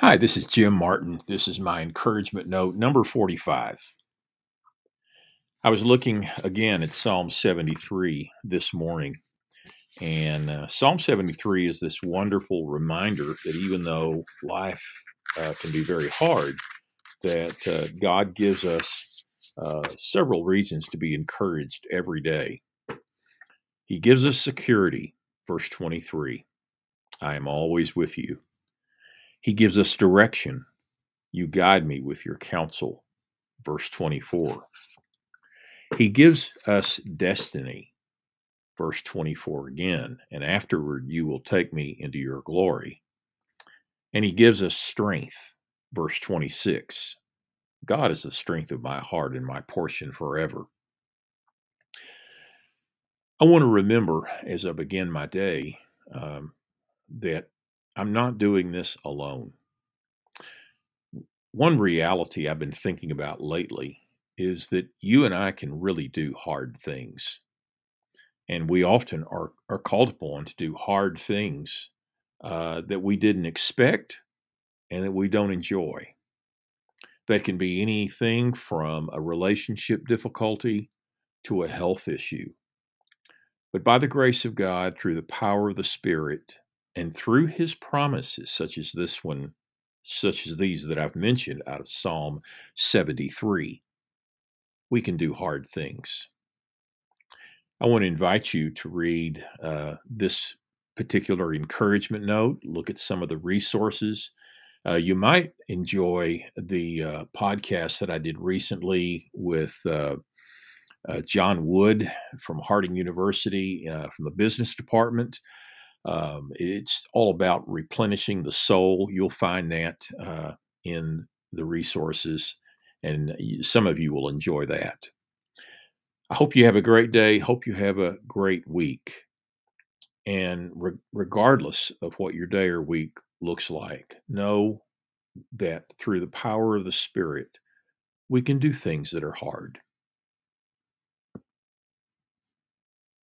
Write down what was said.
Hi, this is Jim Martin. This is my encouragement note number 45. I was looking again at Psalm 73 this morning, and uh, Psalm 73 is this wonderful reminder that even though life uh, can be very hard, that uh, God gives us uh, several reasons to be encouraged every day. He gives us security, verse 23 I am always with you. He gives us direction. You guide me with your counsel. Verse 24. He gives us destiny. Verse 24 again. And afterward you will take me into your glory. And he gives us strength. Verse 26. God is the strength of my heart and my portion forever. I want to remember as I begin my day um, that I'm not doing this alone. One reality I've been thinking about lately is that you and I can really do hard things. And we often are, are called upon to do hard things uh, that we didn't expect and that we don't enjoy. That can be anything from a relationship difficulty to a health issue. But by the grace of God, through the power of the Spirit, and through his promises, such as this one, such as these that I've mentioned out of Psalm 73, we can do hard things. I want to invite you to read uh, this particular encouragement note, look at some of the resources. Uh, you might enjoy the uh, podcast that I did recently with uh, uh, John Wood from Harding University uh, from the business department. Um, it's all about replenishing the soul. You'll find that uh, in the resources, and some of you will enjoy that. I hope you have a great day. Hope you have a great week. And re- regardless of what your day or week looks like, know that through the power of the Spirit, we can do things that are hard.